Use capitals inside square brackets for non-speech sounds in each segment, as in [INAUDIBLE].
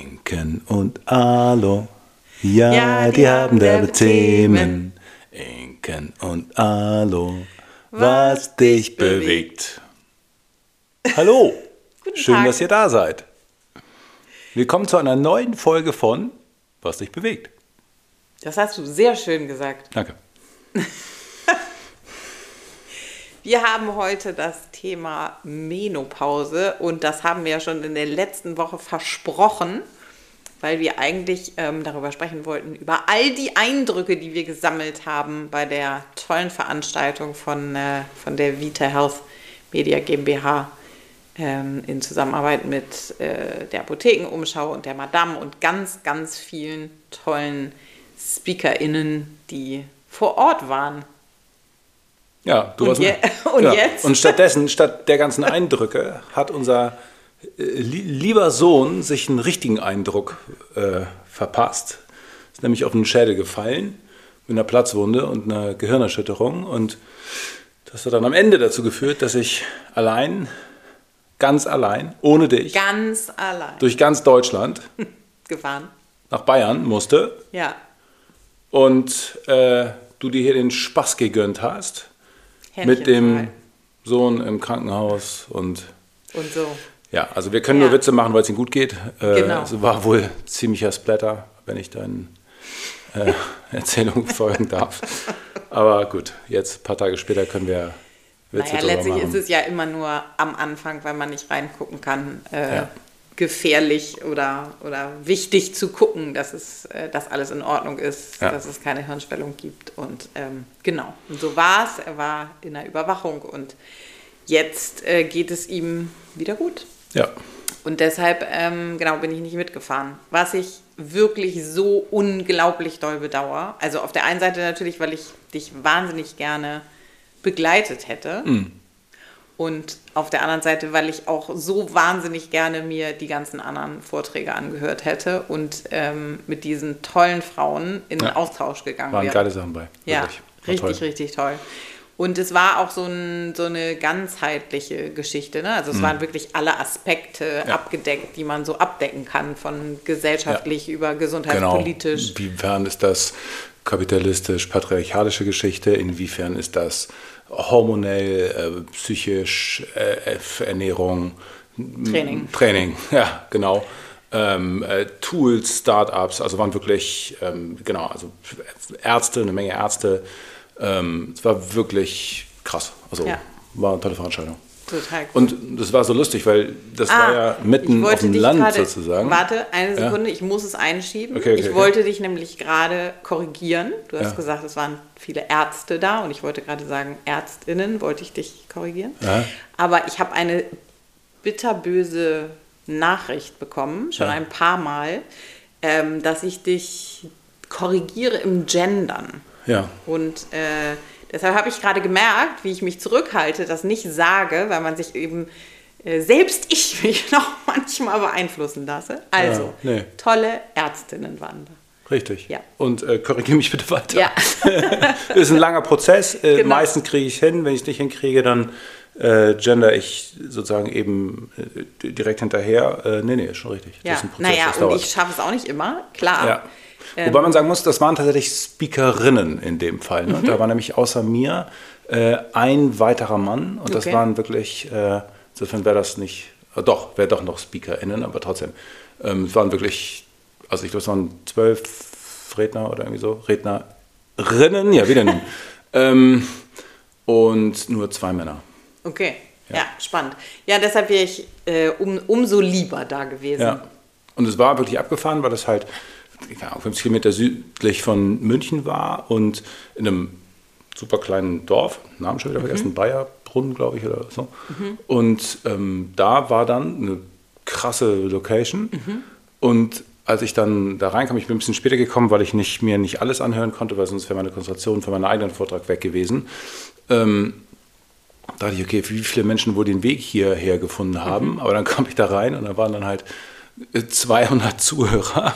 Inken und Alo. Ja, ja die, die, haben derbe Themen. Inken und Alo. Was, was dich bewegt. Hallo. [LAUGHS] Schön, Tag. dass ihr da seid. Willkommen zu einer neuen Folge von Was dich bewegt. Das hast du sehr schön gesagt. Danke. [LAUGHS] Wir haben heute das Thema Menopause und das haben wir ja schon in der letzten Woche versprochen, weil wir eigentlich ähm, darüber sprechen wollten, über all die Eindrücke, die wir gesammelt haben bei der tollen Veranstaltung von, äh, von der Vita Health Media GmbH ähm, in Zusammenarbeit mit äh, der Apothekenumschau und der Madame und ganz, ganz vielen tollen SpeakerInnen, die vor Ort waren. Ja, du und, je [LAUGHS] und ja. jetzt? Und stattdessen, statt der ganzen Eindrücke, hat unser äh, lieber Sohn sich einen richtigen Eindruck äh, verpasst. Ist nämlich auf einen Schädel gefallen mit einer Platzwunde und einer Gehirnerschütterung. Und das hat dann am Ende dazu geführt, dass ich allein, ganz allein, ohne dich, ganz allein, durch ganz Deutschland [LAUGHS] gefahren, nach Bayern musste. Ja. Und äh, du dir hier den Spaß gegönnt hast Händchen mit dem frei. Sohn im Krankenhaus und. Und so. Ja, also wir können ja. nur Witze machen, weil es ihm gut geht. Äh, genau. Es war wohl ziemlicher Splatter, wenn ich deinen äh, [LAUGHS] Erzählungen folgen darf. Aber gut, jetzt ein paar Tage später können wir Witze naja, letztlich machen. ist es ja immer nur am Anfang, weil man nicht reingucken kann. Äh, ja gefährlich oder, oder wichtig zu gucken, dass es äh, dass alles in Ordnung ist, ja. dass es keine Hirnschwellung gibt. Und ähm, genau, und so war es. Er war in der Überwachung und jetzt äh, geht es ihm wieder gut. Ja. Und deshalb, ähm, genau, bin ich nicht mitgefahren. Was ich wirklich so unglaublich doll bedauere. Also auf der einen Seite natürlich, weil ich dich wahnsinnig gerne begleitet hätte. Mhm und auf der anderen Seite, weil ich auch so wahnsinnig gerne mir die ganzen anderen Vorträge angehört hätte und ähm, mit diesen tollen Frauen in den Austausch gegangen Waren wäre. geile Sachen bei. Ja, richtig, toll. richtig toll. Und es war auch so, ein, so eine ganzheitliche Geschichte. Ne? Also es mhm. waren wirklich alle Aspekte ja. abgedeckt, die man so abdecken kann, von gesellschaftlich ja. über gesundheitspolitisch. Genau. Inwiefern ist das kapitalistisch-patriarchalische Geschichte? Inwiefern ist das hormonell, äh, psychisch, äh, Ernährung, Training. Training, [LAUGHS] ja, genau. Ähm, äh, Tools, Startups, also waren wirklich, ähm, genau, also Ärzte, eine Menge Ärzte. Ähm, es war wirklich krass. Also ja. war eine tolle Veranstaltung. Total cool. Und das war so lustig, weil das ah, war ja mitten auf dem Land grade, sozusagen. Warte, eine Sekunde, ja? ich muss es einschieben. Okay, okay, ich okay. wollte dich nämlich gerade korrigieren. Du hast ja. gesagt, es waren viele Ärzte da und ich wollte gerade sagen, Ärztinnen, wollte ich dich korrigieren. Ja. Aber ich habe eine bitterböse Nachricht bekommen, schon ein paar Mal, ähm, dass ich dich korrigiere im Gendern. Ja. Und äh, Deshalb habe ich gerade gemerkt, wie ich mich zurückhalte, das nicht sage, weil man sich eben äh, selbst ich [LAUGHS] mich noch manchmal beeinflussen lasse. Also, ja, nee. tolle Ärztinnen waren da. Richtig. Ja. Und äh, korrigiere mich bitte weiter. Ja. das [LAUGHS] ist ein langer Prozess. Äh, genau. Meistens kriege ich es hin. Wenn ich es nicht hinkriege, dann äh, gender ich sozusagen eben äh, direkt hinterher. Äh, nee, nee, ist schon richtig. Ja. Das ist ein Prozess, naja, und dauert. ich schaffe es auch nicht immer, klar. Ja. Ähm, Wobei man sagen muss, das waren tatsächlich Speakerinnen in dem Fall. Ne? Mhm. Da war nämlich außer mir äh, ein weiterer Mann und das waren wirklich, äh, insofern wäre das nicht, äh, doch, wäre doch noch SpeakerInnen, aber trotzdem. Ähm, es waren wirklich, also ich glaube, es waren zwölf Redner oder irgendwie so, Rednerinnen, ja, wie denn? [LAUGHS] ähm, und nur zwei Männer. Okay, ja, ja spannend. Ja, deshalb wäre ich äh, um, umso lieber da gewesen. Ja. Und es war wirklich abgefahren, weil das halt 50 Kilometer südlich von München war und in einem super kleinen Dorf, Namen schon wieder mhm. vergessen, Bayerbrunn, glaube ich, oder so. Mhm. Und ähm, da war dann eine krasse Location. Mhm. Und als ich dann da reinkam, ich bin ein bisschen später gekommen, weil ich nicht, mir nicht alles anhören konnte, weil sonst wäre meine Konzentration für meinen eigenen Vortrag weg gewesen. Ähm, da dachte ich, okay, wie viele Menschen wohl den Weg hierher gefunden haben. Mhm. Aber dann kam ich da rein und da waren dann halt 200 Zuhörer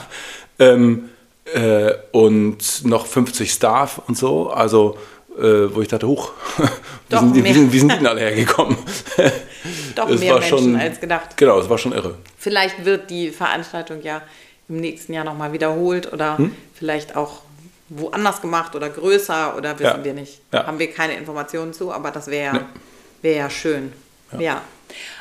ähm, äh, und noch 50 Staff und so. Also, äh, wo ich dachte, hoch, [LAUGHS] wie, sind die, wie, sind, wie sind die denn alle hergekommen? [LAUGHS] Doch das mehr Menschen schon, als gedacht. Genau, es war schon irre. Vielleicht wird die Veranstaltung ja im nächsten Jahr nochmal wiederholt oder hm? vielleicht auch woanders gemacht oder größer oder wissen ja. wir nicht. Ja. Haben wir keine Informationen zu, aber das wäre nee. wär ja schön. Ja. ja.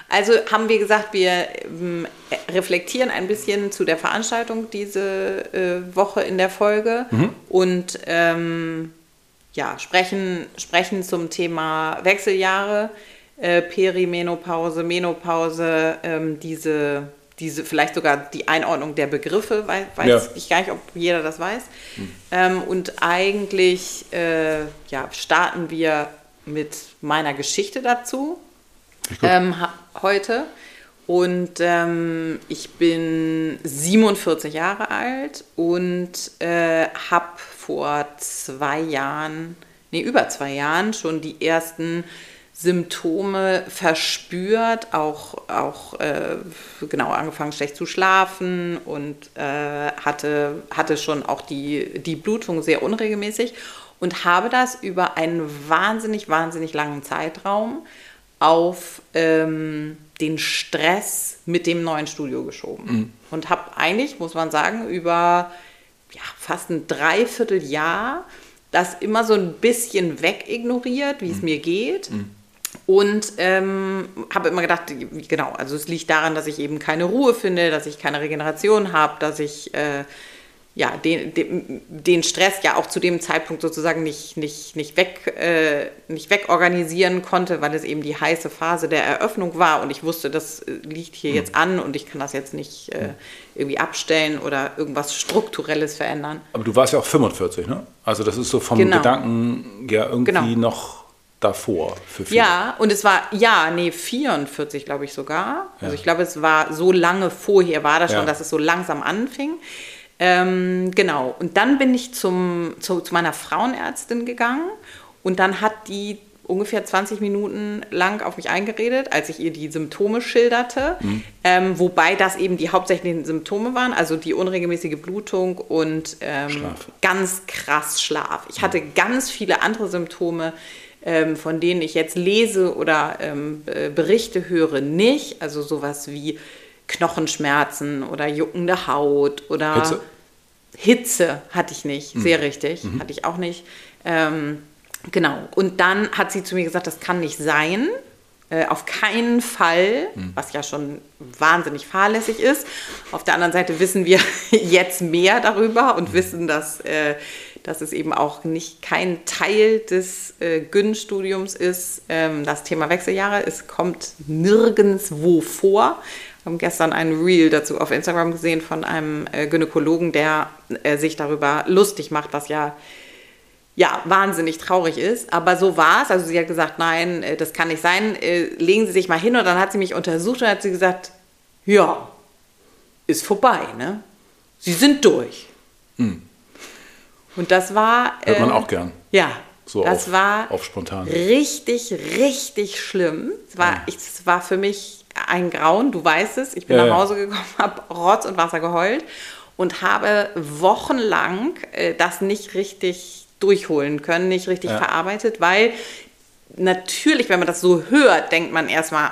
Also haben wir gesagt, wir ähm, reflektieren ein bisschen zu der Veranstaltung diese äh, Woche in der Folge mhm. und ähm, ja, sprechen, sprechen zum Thema Wechseljahre, äh, Perimenopause, Menopause, ähm, diese, diese, vielleicht sogar die Einordnung der Begriffe, weiß, weiß ja. ich gar nicht, ob jeder das weiß. Mhm. Ähm, und eigentlich äh, ja, starten wir mit meiner Geschichte dazu ähm, heute. Und ähm, ich bin 47 Jahre alt und äh, habe vor zwei Jahren, nee, über zwei Jahren schon die ersten Symptome verspürt, auch, auch äh, genau angefangen schlecht zu schlafen und äh, hatte, hatte schon auch die, die Blutung sehr unregelmäßig und habe das über einen wahnsinnig, wahnsinnig langen Zeitraum auf ähm, den Stress mit dem neuen Studio geschoben. Mhm. Und habe eigentlich, muss man sagen, über ja, fast ein Dreivierteljahr das immer so ein bisschen wegignoriert, wie es mhm. mir geht. Mhm. Und ähm, habe immer gedacht, genau, also es liegt daran, dass ich eben keine Ruhe finde, dass ich keine Regeneration habe, dass ich äh, ja, den, den, den, Stress ja auch zu dem Zeitpunkt sozusagen nicht, nicht, nicht, weg, äh, nicht wegorganisieren konnte, weil es eben die heiße Phase der Eröffnung war und ich wusste, das äh, liegt hier mhm. jetzt an und ich kann das jetzt nicht äh, irgendwie abstellen oder irgendwas Strukturelles verändern. Aber du warst ja auch 45, ne? Also das ist so vom genau. Gedanken ja irgendwie genau. noch davor für viele. Ja, und es war, ja, nee, 44 glaube ich sogar. Also ja. Also ich glaube, es war so lange vorher war das schon, ja. dass es so langsam anfing. Ähm, genau, und dann bin ich zum, zu, zu meiner Frauenärztin gegangen und dann hat die ungefähr 20 Minuten lang auf mich eingeredet, als ich ihr die Symptome schilderte, mhm. ähm, wobei das eben die hauptsächlichen Symptome waren, also die unregelmäßige Blutung und ähm, ganz krass Schlaf. Ich hatte ganz viele andere Symptome, ähm, von denen ich jetzt lese oder ähm, Berichte höre, nicht. Also sowas wie Knochenschmerzen oder juckende Haut oder Hitze, Hitze hatte ich nicht, mhm. sehr richtig, mhm. hatte ich auch nicht. Ähm, genau. Und dann hat sie zu mir gesagt, das kann nicht sein. Äh, auf keinen Fall, mhm. was ja schon wahnsinnig fahrlässig ist. Auf der anderen Seite wissen wir [LAUGHS] jetzt mehr darüber und mhm. wissen, dass, äh, dass es eben auch nicht kein Teil des äh, GYN-Studiums ist. Ähm, das Thema Wechseljahre, es kommt nirgendwo vor haben gestern ein Reel dazu auf Instagram gesehen von einem äh, Gynäkologen, der äh, sich darüber lustig macht, was ja ja, wahnsinnig traurig ist. Aber so war es. Also sie hat gesagt, nein, äh, das kann nicht sein. Äh, legen Sie sich mal hin. Und dann hat sie mich untersucht und hat sie gesagt, ja, ist vorbei, ne? Sie sind durch. Hm. Und das war. Hört man äh, auch gern. Ja. So das auf, war auf spontan. richtig, richtig schlimm. Es war, ja. ich, es war für mich ein Grauen, du weißt es. Ich bin ja, nach Hause gekommen, habe Rotz und Wasser geheult und habe wochenlang äh, das nicht richtig durchholen können, nicht richtig ja. verarbeitet, weil natürlich, wenn man das so hört, denkt man erstmal,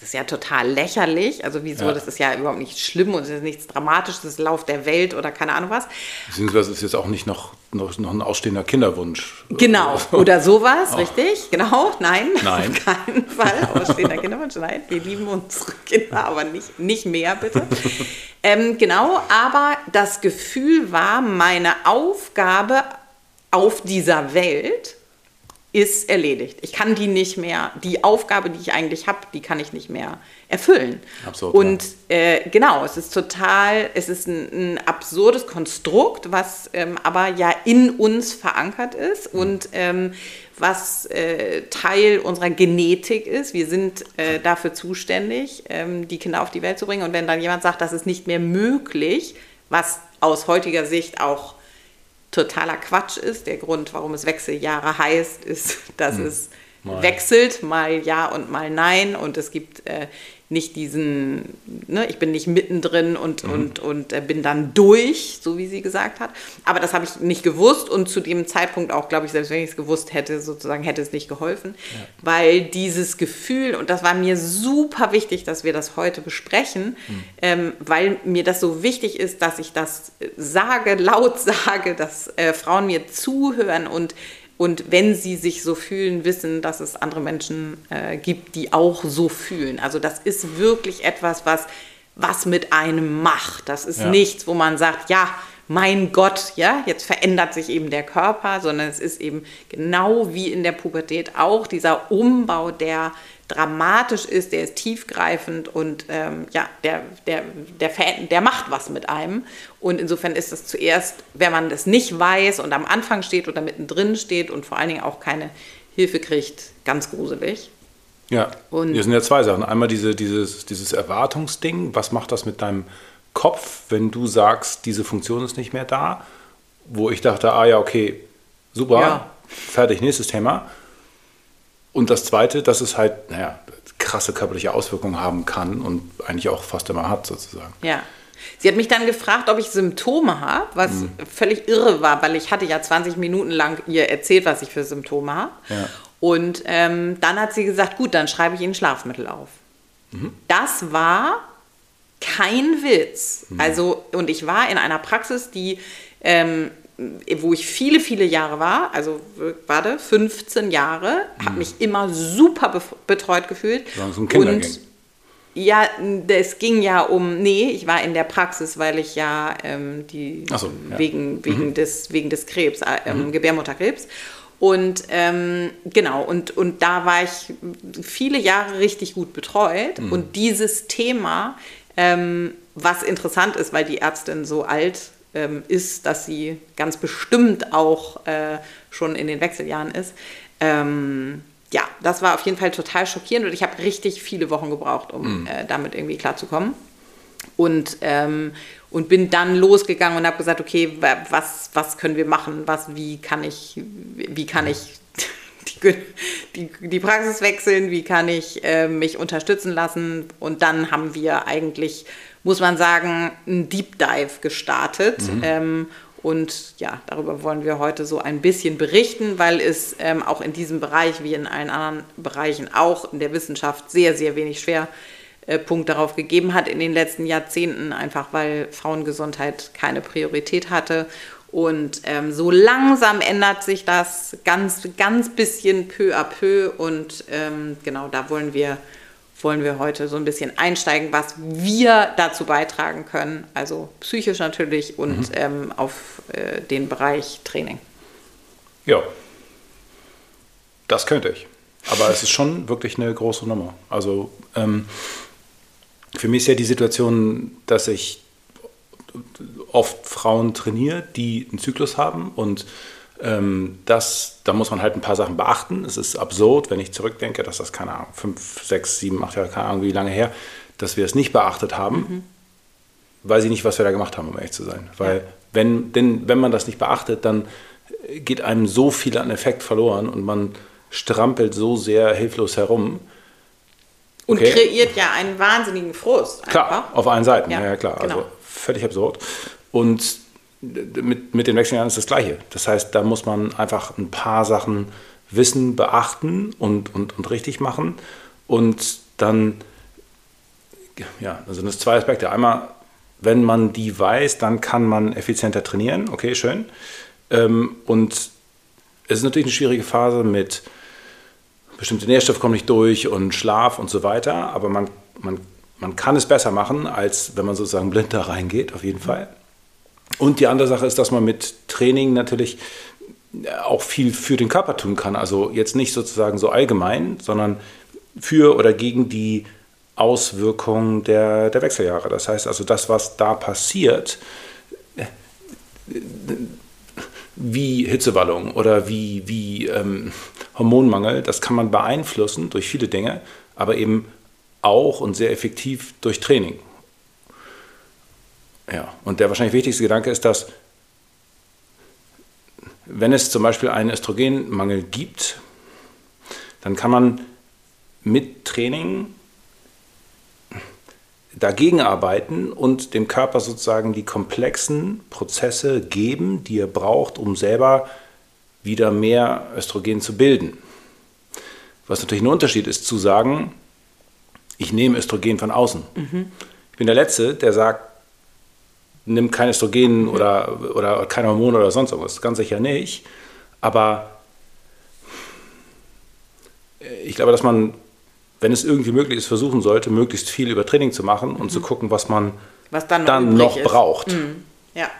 das ist ja total lächerlich. Also wieso, ja. das ist ja überhaupt nicht schlimm und es ist nichts Dramatisches, das ist Lauf der Welt oder keine Ahnung was. Beziehungsweise ist jetzt auch nicht noch, noch, noch ein ausstehender Kinderwunsch. Genau, oder sowas, [LAUGHS] richtig, genau, nein, nein, [LAUGHS] auf keinen Fall ausstehender Kinderwunsch, nein, wir lieben unsere Kinder, aber nicht, nicht mehr bitte. [LAUGHS] ähm, genau, aber das Gefühl war, meine Aufgabe auf dieser Welt ist erledigt. Ich kann die nicht mehr, die Aufgabe, die ich eigentlich habe, die kann ich nicht mehr erfüllen. Absurd, und äh, genau, es ist total, es ist ein, ein absurdes Konstrukt, was ähm, aber ja in uns verankert ist mhm. und ähm, was äh, Teil unserer Genetik ist. Wir sind äh, dafür zuständig, ähm, die Kinder auf die Welt zu bringen. Und wenn dann jemand sagt, das ist nicht mehr möglich, was aus heutiger Sicht auch totaler Quatsch ist. Der Grund, warum es Wechseljahre heißt, ist, dass mhm. es mal. wechselt, mal ja und mal nein. Und es gibt äh, nicht diesen, ne, ich bin nicht mittendrin und, mhm. und, und äh, bin dann durch, so wie sie gesagt hat. Aber das habe ich nicht gewusst und zu dem Zeitpunkt auch, glaube ich, selbst wenn ich es gewusst hätte, sozusagen hätte es nicht geholfen, ja. weil dieses Gefühl, und das war mir super wichtig, dass wir das heute besprechen, mhm. ähm, weil mir das so wichtig ist, dass ich das sage, laut [LAUGHS] sage, dass äh, Frauen mir zuhören und und wenn sie sich so fühlen, wissen, dass es andere Menschen äh, gibt, die auch so fühlen. Also das ist wirklich etwas, was, was mit einem macht. Das ist ja. nichts, wo man sagt, ja, mein Gott, ja, jetzt verändert sich eben der Körper, sondern es ist eben genau wie in der Pubertät auch dieser Umbau, der dramatisch ist, der ist tiefgreifend und ähm, ja, der, der, der, der macht was mit einem. Und insofern ist es zuerst, wenn man das nicht weiß und am Anfang steht oder mittendrin steht und vor allen Dingen auch keine Hilfe kriegt, ganz gruselig. Ja, und hier sind ja zwei Sachen. Einmal diese, dieses, dieses Erwartungsding, was macht das mit deinem Kopf, wenn du sagst, diese Funktion ist nicht mehr da? Wo ich dachte, ah ja, okay, super, ja. fertig, nächstes Thema. Und das Zweite, dass es halt, naja, krasse körperliche Auswirkungen haben kann und eigentlich auch fast immer hat, sozusagen. Ja. Sie hat mich dann gefragt, ob ich Symptome habe, was mhm. völlig irre war, weil ich hatte ja 20 Minuten lang ihr erzählt, was ich für Symptome habe. Ja. Und ähm, dann hat sie gesagt, gut, dann schreibe ich Ihnen Schlafmittel auf. Mhm. Das war kein Witz. Mhm. Also, und ich war in einer Praxis, die ähm, wo ich viele, viele Jahre war, also warte, 15 Jahre, mhm. habe mich immer super betreut gefühlt. So ein Kindergang. Und ja, es ging ja um, nee, ich war in der Praxis, weil ich ja ähm, die so, ja. wegen, wegen, mhm. des, wegen des Krebs, äh, ähm, mhm. Gebärmutterkrebs. Und ähm, genau, und, und da war ich viele Jahre richtig gut betreut. Mhm. Und dieses Thema, ähm, was interessant ist, weil die Ärztin so alt ähm, ist, dass sie ganz bestimmt auch äh, schon in den Wechseljahren ist. Ähm, ja, das war auf jeden Fall total schockierend und ich habe richtig viele Wochen gebraucht, um mhm. äh, damit irgendwie klarzukommen. Und, ähm, und bin dann losgegangen und habe gesagt, okay, was, was können wir machen? Was, wie kann ich, wie kann ich [LAUGHS] die, die, die Praxis wechseln? Wie kann ich äh, mich unterstützen lassen? Und dann haben wir eigentlich muss man sagen, ein Deep Dive gestartet. Mhm. Ähm, und ja, darüber wollen wir heute so ein bisschen berichten, weil es ähm, auch in diesem Bereich, wie in allen anderen Bereichen, auch in der Wissenschaft sehr, sehr wenig Schwerpunkt darauf gegeben hat in den letzten Jahrzehnten, einfach weil Frauengesundheit keine Priorität hatte. Und ähm, so langsam ändert sich das ganz, ganz bisschen peu à peu. Und ähm, genau da wollen wir wollen wir heute so ein bisschen einsteigen, was wir dazu beitragen können. Also psychisch natürlich und mhm. ähm, auf äh, den Bereich Training. Ja, das könnte ich. Aber es ist schon wirklich eine große Nummer. Also ähm, für mich ist ja die Situation, dass ich oft Frauen trainiere, die einen Zyklus haben und das, da muss man halt ein paar Sachen beachten. Es ist absurd, wenn ich zurückdenke, dass das, keine Ahnung, fünf, sechs, sieben, acht Jahre, keine Ahnung, wie lange her, dass wir es nicht beachtet haben, mhm. weiß ich nicht, was wir da gemacht haben, um ehrlich zu sein. Weil, ja. wenn, denn, wenn man das nicht beachtet, dann geht einem so viel an Effekt verloren und man strampelt so sehr hilflos herum. Okay. Und kreiert ja einen wahnsinnigen Frust. Einfach. Klar, auf allen Seiten, ja, ja klar. Genau. Also völlig absurd. Und mit, mit den Wechseljahren ist das Gleiche. Das heißt, da muss man einfach ein paar Sachen wissen, beachten und, und, und richtig machen. Und dann, ja, also das zwei Aspekte. Einmal, wenn man die weiß, dann kann man effizienter trainieren. Okay, schön. Ähm, und es ist natürlich eine schwierige Phase mit bestimmte Nährstoffe kommen nicht durch und Schlaf und so weiter, aber man, man, man kann es besser machen, als wenn man sozusagen blind da reingeht, auf jeden Fall. Und die andere Sache ist, dass man mit Training natürlich auch viel für den Körper tun kann. Also jetzt nicht sozusagen so allgemein, sondern für oder gegen die Auswirkungen der, der Wechseljahre. Das heißt also, das, was da passiert, wie Hitzewallung oder wie, wie ähm, Hormonmangel, das kann man beeinflussen durch viele Dinge, aber eben auch und sehr effektiv durch Training. Ja, und der wahrscheinlich wichtigste Gedanke ist, dass wenn es zum Beispiel einen Östrogenmangel gibt, dann kann man mit Training dagegen arbeiten und dem Körper sozusagen die komplexen Prozesse geben, die er braucht, um selber wieder mehr Östrogen zu bilden. Was natürlich ein Unterschied ist, zu sagen, ich nehme Östrogen von außen. Mhm. Ich bin der Letzte, der sagt, nimm kein Östrogen mhm. oder, oder kein Hormon oder sonst irgendwas. Ganz sicher nicht. Aber ich glaube, dass man wenn es irgendwie möglich ist, versuchen sollte, möglichst viel über Training zu machen und mhm. zu gucken, was man was dann noch, dann noch braucht. Mhm. Ja.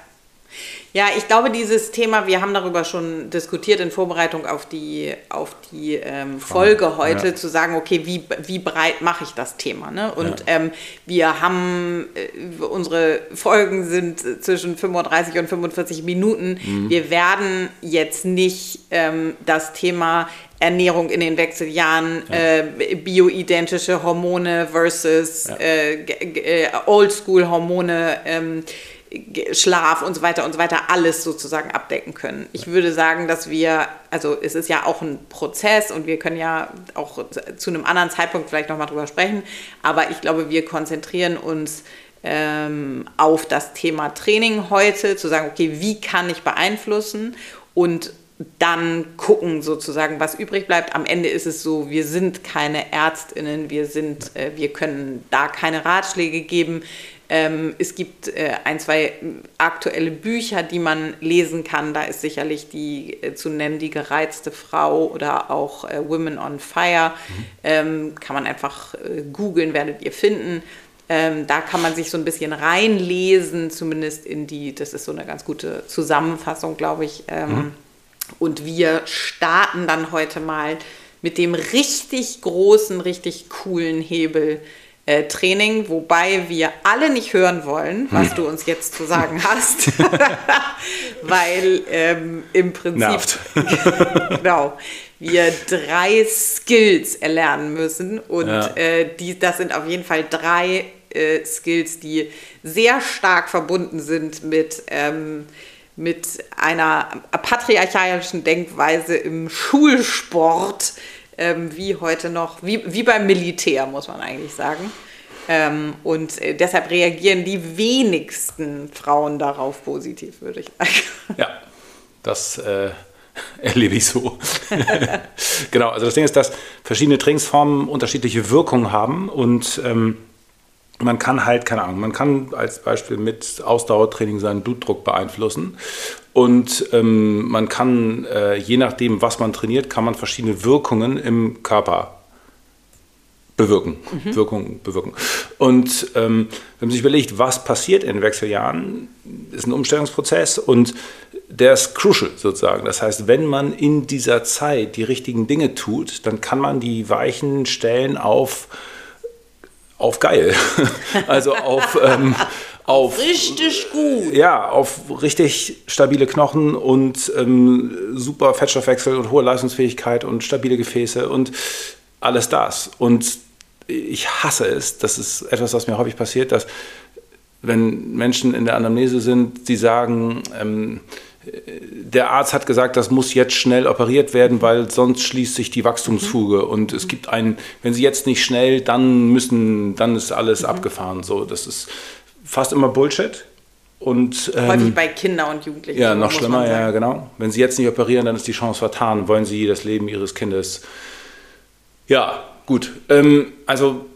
Ja, ich glaube, dieses Thema, wir haben darüber schon diskutiert in Vorbereitung auf die, auf die ähm, Folge heute, ja. zu sagen, okay, wie, wie breit mache ich das Thema? Ne? Und ja. ähm, wir haben, äh, unsere Folgen sind zwischen 35 und 45 Minuten. Mhm. Wir werden jetzt nicht ähm, das Thema Ernährung in den Wechseljahren, ja. äh, bioidentische Hormone versus äh, äh, Oldschool-Hormone, ähm, Schlaf und so weiter und so weiter, alles sozusagen abdecken können. Ich würde sagen, dass wir, also es ist ja auch ein Prozess und wir können ja auch zu einem anderen Zeitpunkt vielleicht nochmal drüber sprechen, aber ich glaube, wir konzentrieren uns ähm, auf das Thema Training heute, zu sagen, okay, wie kann ich beeinflussen und dann gucken sozusagen, was übrig bleibt. Am Ende ist es so, wir sind keine Ärztinnen, wir sind, äh, wir können da keine Ratschläge geben. Ähm, es gibt äh, ein, zwei aktuelle Bücher, die man lesen kann. Da ist sicherlich die äh, zu nennen, die gereizte Frau oder auch äh, Women on Fire. Mhm. Ähm, kann man einfach äh, googeln, werdet ihr finden. Ähm, da kann man sich so ein bisschen reinlesen, zumindest in die, das ist so eine ganz gute Zusammenfassung, glaube ich. Ähm, mhm und wir starten dann heute mal mit dem richtig großen, richtig coolen Hebel. Äh, Training, wobei wir alle nicht hören wollen, was hm. du uns jetzt zu sagen hast, [LAUGHS] weil ähm, im Prinzip [LAUGHS] genau wir drei Skills erlernen müssen und ja. äh, die, das sind auf jeden Fall drei äh, Skills, die sehr stark verbunden sind mit ähm, mit einer patriarchalischen Denkweise im Schulsport, ähm, wie heute noch, wie, wie beim Militär, muss man eigentlich sagen. Ähm, und äh, deshalb reagieren die wenigsten Frauen darauf positiv, würde ich sagen. Ja, das äh, [LAUGHS] erlebe ich so. [LAUGHS] genau, also das Ding ist, dass verschiedene Trainingsformen unterschiedliche Wirkungen haben und ähm, man kann halt, keine Ahnung, man kann als Beispiel mit Ausdauertraining seinen Blutdruck beeinflussen. Und ähm, man kann, äh, je nachdem, was man trainiert, kann man verschiedene Wirkungen im Körper bewirken. Mhm. Wirkung bewirken. Und ähm, wenn man sich überlegt, was passiert in Wechseljahren, ist ein Umstellungsprozess und der ist crucial sozusagen. Das heißt, wenn man in dieser Zeit die richtigen Dinge tut, dann kann man die Weichen stellen auf auf geil. [LAUGHS] also auf, ähm, auf richtig gut. Ja, auf richtig stabile Knochen und ähm, super Fettstoffwechsel und hohe Leistungsfähigkeit und stabile Gefäße und alles das. Und ich hasse es, das ist etwas, was mir häufig passiert, dass wenn Menschen in der Anamnese sind, die sagen, ähm, der Arzt hat gesagt, das muss jetzt schnell operiert werden, weil sonst schließt sich die Wachstumsfuge mhm. und es gibt ein, wenn sie jetzt nicht schnell, dann müssen, dann ist alles mhm. abgefahren. So, das ist fast immer Bullshit. Und, ähm, Häufig bei Kindern und Jugendlichen. Ja, noch schlimmer, ja, genau. Wenn sie jetzt nicht operieren, dann ist die Chance vertan. Wollen sie das Leben ihres Kindes. Ja, gut. Ähm, also.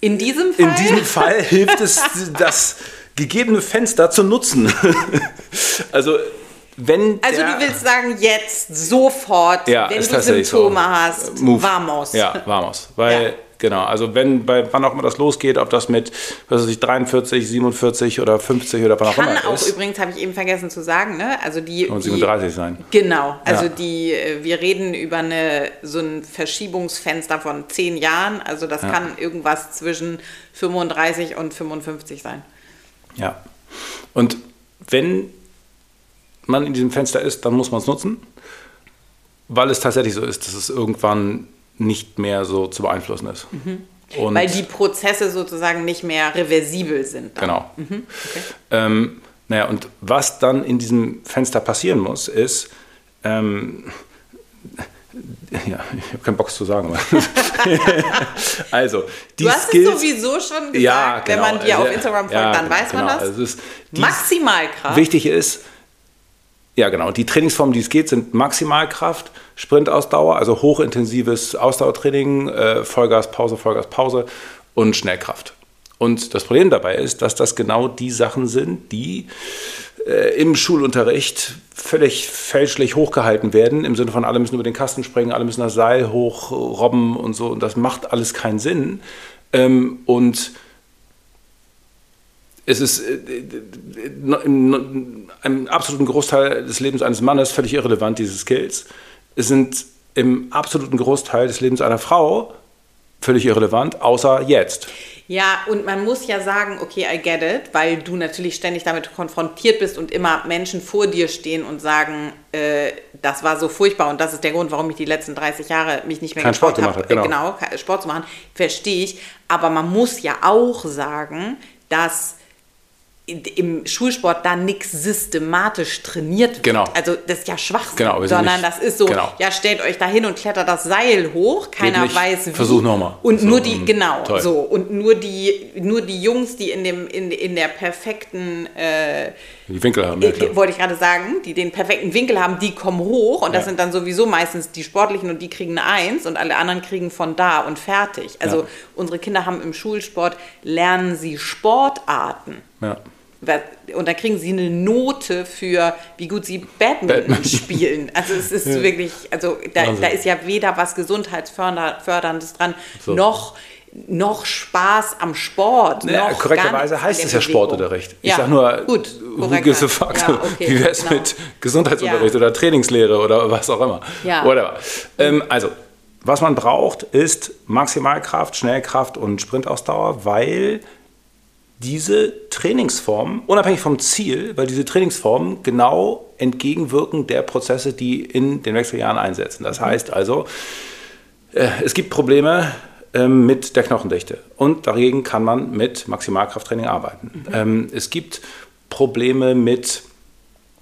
In diesem Fall? In diesem Fall hilft es, [LAUGHS] dass gegebene Fenster zu nutzen. [LAUGHS] also wenn also du willst sagen, jetzt sofort, ja, wenn du Symptome so. hast, Move. vamos. Ja, vamos. Weil, ja. genau, also wenn, bei wann auch immer das losgeht, ob das mit, was weiß ich, 43, 47 oder 50 oder wann auch immer Kann auch übrigens, habe ich eben vergessen zu sagen, ne? Also die... Und 37 die, sein. Genau, also ja. die, äh, wir reden über eine, so ein Verschiebungsfenster von 10 Jahren, also das kann irgendwas zwischen 35 und 55 sein. Ja. Und wenn man in diesem Fenster ist, dann muss man es nutzen, weil es tatsächlich so ist, dass es irgendwann nicht mehr so zu beeinflussen ist. Mhm. weil die Prozesse sozusagen nicht mehr reversibel sind. Dann. Genau. Mhm. Okay. Ähm, naja, und was dann in diesem Fenster passieren muss, ist, ähm, ja, ich habe keinen Bock zu sagen. [LAUGHS] also, die du hast Skills, es sowieso schon gesagt, ja, genau, wenn man dir auf Instagram folgt, ja, dann weiß genau, man das. Also ist, Maximalkraft. Wichtig ist, ja genau, die Trainingsformen, die es geht, sind Maximalkraft, Sprintausdauer, also hochintensives Ausdauertraining, äh, Vollgas, Pause, Vollgas, Pause und Schnellkraft. Und das Problem dabei ist, dass das genau die Sachen sind, die äh, im Schulunterricht völlig fälschlich hochgehalten werden, im Sinne von alle müssen über den Kasten springen, alle müssen das Seil hochrobben und so. Und das macht alles keinen Sinn. Ähm, und es ist äh, in einem absoluten Großteil des Lebens eines Mannes völlig irrelevant, diese Skills. Es sind im absoluten Großteil des Lebens einer Frau völlig irrelevant, außer jetzt. Ja, und man muss ja sagen, okay, I get it, weil du natürlich ständig damit konfrontiert bist und immer Menschen vor dir stehen und sagen, äh, das war so furchtbar und das ist der Grund, warum ich die letzten 30 Jahre mich nicht mehr Kein Sport gemacht habe. Genau. genau, Sport zu machen, verstehe ich. Aber man muss ja auch sagen, dass im Schulsport da nichts systematisch trainiert wird. Genau. Also das ist ja Schwachsinn, genau, sondern das ist so, genau. ja, stellt euch da hin und klettert das Seil hoch, keiner weiß wie. Versuch nochmal. Und so, nur die, mm, genau, toll. so. Und nur die, nur die Jungs, die in, dem, in, in der perfekten äh, die Winkel haben, ja, äh, wollte ich gerade sagen, die den perfekten Winkel haben, die kommen hoch und das ja. sind dann sowieso meistens die Sportlichen und die kriegen eine Eins und alle anderen kriegen von da und fertig. Also ja. unsere Kinder haben im Schulsport, lernen sie Sportarten. Ja und dann kriegen sie eine Note für, wie gut sie Badminton, Badminton. [LAUGHS] spielen. Also es ist ja. wirklich, also da, da, ist ja weder was Gesundheitsförderndes dran, so. noch noch Spaß am Sport. Naja, korrekterweise heißt es ja Sportunterricht. Ich ja, sage nur, gut, who gives a fuck? Ja, okay, Wie wäre es genau. mit Gesundheitsunterricht ja. oder Trainingslehre oder was auch immer? Ja. Whatever. Ähm, also, was man braucht, ist Maximalkraft, Schnellkraft und Sprintausdauer, weil diese Trainingsformen, unabhängig vom Ziel, weil diese Trainingsformen genau entgegenwirken der Prozesse, die in den Wechseljahren einsetzen. Das mhm. heißt also, äh, es gibt Probleme ähm, mit der Knochendichte und dagegen kann man mit Maximalkrafttraining arbeiten. Mhm. Ähm, es gibt Probleme mit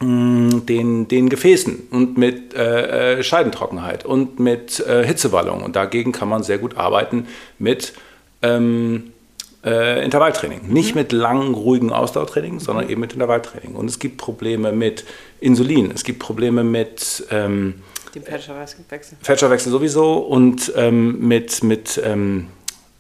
mm, den, den Gefäßen und mit äh, äh, Scheidentrockenheit und mit äh, Hitzewallung. Und dagegen kann man sehr gut arbeiten mit ähm, äh, Intervalltraining. Nicht mhm. mit langen, ruhigen Ausdauertraining, sondern mhm. eben mit Intervalltraining. Und es gibt Probleme mit Insulin, es gibt Probleme mit ähm, dem Fettstoffwechsel. Fettstoffwechsel sowieso und ähm, mit, mit ähm,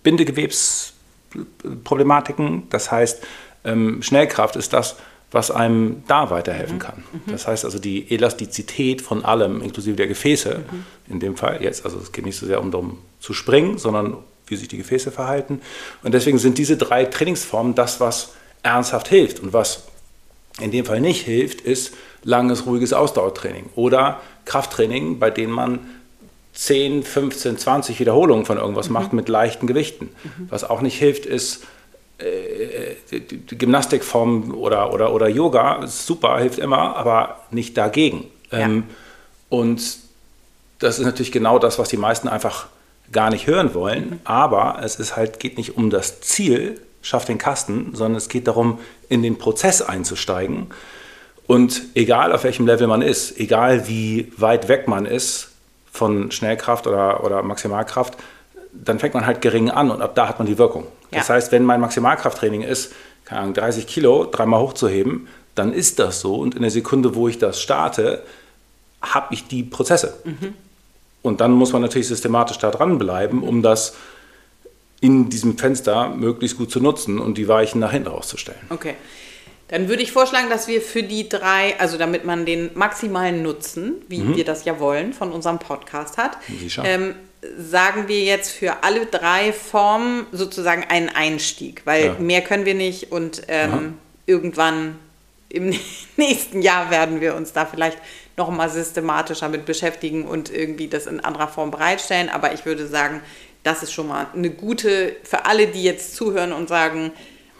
Bindegewebsproblematiken. Das heißt, ähm, Schnellkraft ist das, was einem da weiterhelfen mhm. kann. Mhm. Das heißt also die Elastizität von allem, inklusive der Gefäße, mhm. in dem Fall jetzt, also es geht nicht so sehr um darum zu springen, sondern wie sich die Gefäße verhalten. Und deswegen sind diese drei Trainingsformen das, was ernsthaft hilft. Und was in dem Fall nicht hilft, ist langes, ruhiges Ausdauertraining oder Krafttraining, bei denen man 10, 15, 20 Wiederholungen von irgendwas mhm. macht mit leichten Gewichten. Mhm. Was auch nicht hilft, ist äh, die Gymnastikform oder, oder, oder Yoga. Super, hilft immer, aber nicht dagegen. Ja. Ähm, und das ist natürlich genau das, was die meisten einfach gar nicht hören wollen. Aber es ist halt, geht nicht um das Ziel, schafft den Kasten, sondern es geht darum, in den Prozess einzusteigen. Und egal auf welchem Level man ist, egal wie weit weg man ist von Schnellkraft oder, oder Maximalkraft, dann fängt man halt gering an und ab da hat man die Wirkung. Ja. Das heißt, wenn mein Maximalkrafttraining ist, keine Ahnung, 30 Kilo dreimal hochzuheben, dann ist das so und in der Sekunde, wo ich das starte, habe ich die Prozesse. Mhm. Und dann muss man natürlich systematisch da dranbleiben, um das in diesem Fenster möglichst gut zu nutzen und die Weichen nach hinten rauszustellen. Okay. Dann würde ich vorschlagen, dass wir für die drei, also damit man den maximalen Nutzen, wie mhm. wir das ja wollen, von unserem Podcast hat, ähm, sagen wir jetzt für alle drei Formen sozusagen einen Einstieg, weil ja. mehr können wir nicht und ähm, irgendwann im [LAUGHS] nächsten Jahr werden wir uns da vielleicht noch mal systematischer mit beschäftigen und irgendwie das in anderer Form bereitstellen. Aber ich würde sagen, das ist schon mal eine gute, für alle, die jetzt zuhören und sagen,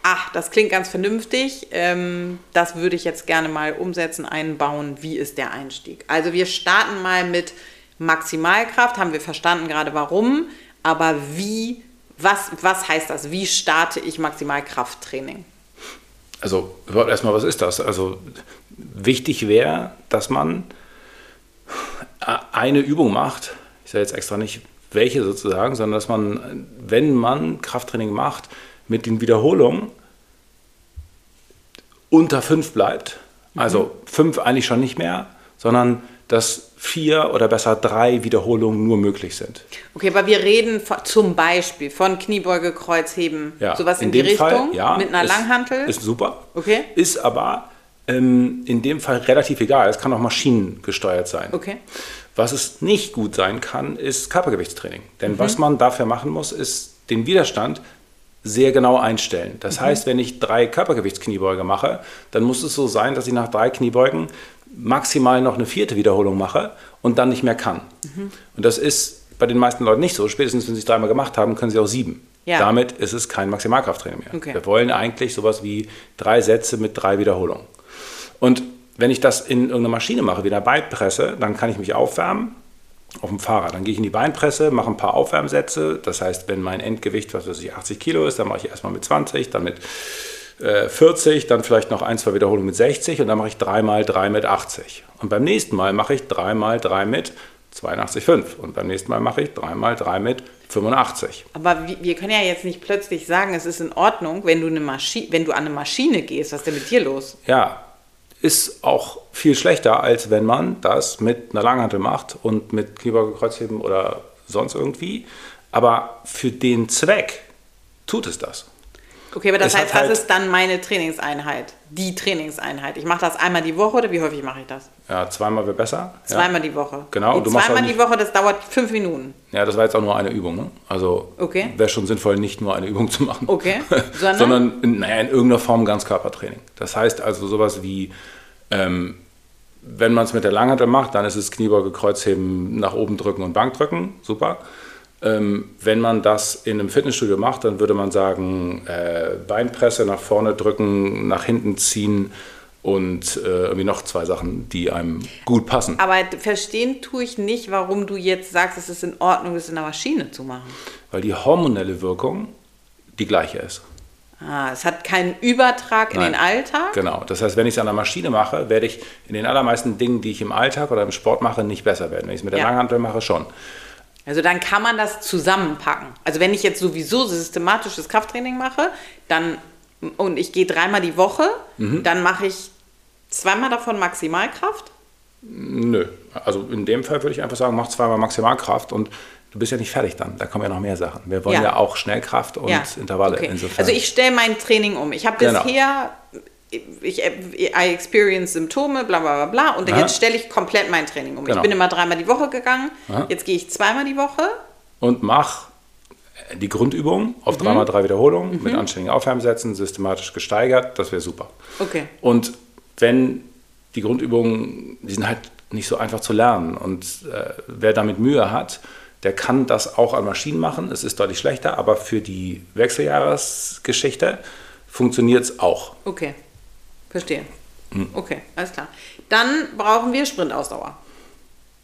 ach, das klingt ganz vernünftig, ähm, das würde ich jetzt gerne mal umsetzen, einbauen. Wie ist der Einstieg? Also wir starten mal mit Maximalkraft, haben wir verstanden gerade warum, aber wie, was, was heißt das? Wie starte ich Maximalkrafttraining? Also erstmal, was ist das? Also wichtig wäre, dass man eine Übung macht, ich sage jetzt extra nicht welche sozusagen, sondern dass man, wenn man Krafttraining macht, mit den Wiederholungen unter fünf bleibt. Also fünf eigentlich schon nicht mehr, sondern dass vier oder besser drei Wiederholungen nur möglich sind. Okay, aber wir reden von, zum Beispiel von Kniebeuge, Kreuzheben, Ja, sowas in, in die Fall, Richtung ja, mit einer ist- Langhantel. Ist super. Okay. Ist aber ähm, in dem Fall relativ egal. Es kann auch maschinengesteuert sein. Okay. Was es nicht gut sein kann, ist Körpergewichtstraining. Mhm. Denn was man dafür machen muss, ist den Widerstand sehr genau einstellen. Das Mhm. heißt, wenn ich drei Körpergewichtskniebeuge mache, dann muss es so sein, dass ich nach drei Kniebeugen maximal noch eine vierte Wiederholung mache und dann nicht mehr kann. Mhm. Und das ist bei den meisten Leuten nicht so. Spätestens, wenn sie es dreimal gemacht haben, können sie auch sieben. Ja. Damit ist es kein Maximalkrafttraining mehr. Okay. Wir wollen eigentlich sowas wie drei Sätze mit drei Wiederholungen. Und wenn ich das in irgendeiner Maschine mache, wie in der Beinpresse, dann kann ich mich aufwärmen auf dem Fahrrad. Dann gehe ich in die Beinpresse, mache ein paar Aufwärmsätze. Das heißt, wenn mein Endgewicht, was weiß ich, 80 Kilo ist, dann mache ich erstmal mit 20, dann mit äh, 40, dann vielleicht noch ein, zwei Wiederholungen mit 60 und dann mache ich dreimal drei mit 80. Und beim nächsten Mal mache ich dreimal drei mit 82,5 und beim nächsten Mal mache ich dreimal drei mit 85. Aber wir, wir können ja jetzt nicht plötzlich sagen, es ist in Ordnung, wenn du, eine Maschi wenn du an eine Maschine gehst. Was ist denn mit dir los? Ja, ist auch viel schlechter, als wenn man das mit einer Langhantel macht und mit Kniebeuge, Kreuzheben oder sonst irgendwie. Aber für den Zweck tut es das. Okay, aber das Es heißt, das halt- ist dann meine Trainingseinheit. Die Trainingseinheit. Ich mache das einmal die Woche oder wie häufig mache ich das? Ja, zweimal wäre besser. Ja. Zweimal die Woche. Genau, Und du machst zweimal auch die Woche, das dauert fünf Minuten. Ja, das war jetzt auch nur eine Übung. Ne? Also Okay. wäre schon sinnvoll, nicht nur eine Übung zu machen. Okay. [LAUGHS] Sondern? Sondern in, naja, in irgendeiner Form Ganzkörpertraining. Das heißt also sowas wie, ähm, wenn man es mit der Langhantel macht, dann ist es Kniebeuge, Kreuzheben, nach oben drücken und Bankdrücken. Super. Ähm, wenn man das in einem Fitnessstudio macht, dann würde man sagen, äh, Beinpresse nach vorne drücken, nach hinten ziehen und äh, irgendwie noch zwei Sachen, die einem gut passen. Aber verstehen tue ich nicht, warum du jetzt sagst, es ist in Ordnung, das in der Maschine zu machen. Weil die hormonelle Wirkung die gleiche ist. Ah, es hat keinen Übertrag in Nein. den Alltag. Genau. Das heißt, wenn ich es an der Maschine mache, werde ich in den allermeisten Dingen, die ich im Alltag oder im Sport mache, nicht besser werden. Wenn ich es mit der Ja. Langhantel mache, schon. Also dann kann man das zusammenpacken. Also wenn ich jetzt sowieso systematisches Krafttraining mache, dann und ich gehe dreimal die Woche, Mhm. dann mache ich zweimal davon Maximalkraft. Nö. Also in dem Fall würde ich einfach sagen, mach zweimal Maximalkraft und du bist ja nicht fertig dann. Da kommen ja noch mehr Sachen. Wir wollen Ja. ja, auch Schnellkraft und Intervalle. okay. Insofern. Also ich stelle mein Training um. Ich habe Genau. bisher, ich, I experience Symptome, bla bla bla bla, und Aha. jetzt stelle ich komplett mein Training um. Ich Genau. bin immer dreimal die Woche gegangen, Aha. jetzt gehe ich zweimal die Woche. und mach die Grundübung auf Mhm. dreimal drei Wiederholungen mit anständigen Aufwärmsätzen, systematisch gesteigert. Das wäre super. Okay. Und wenn die Grundübungen, die sind halt nicht so einfach zu lernen und äh, wer damit Mühe hat, der kann das auch an Maschinen machen. Es ist deutlich schlechter, aber für die Wechseljahresgeschichte funktioniert es auch. Okay. Verstehe. Hm. Okay, alles klar. Dann brauchen wir Sprintausdauer.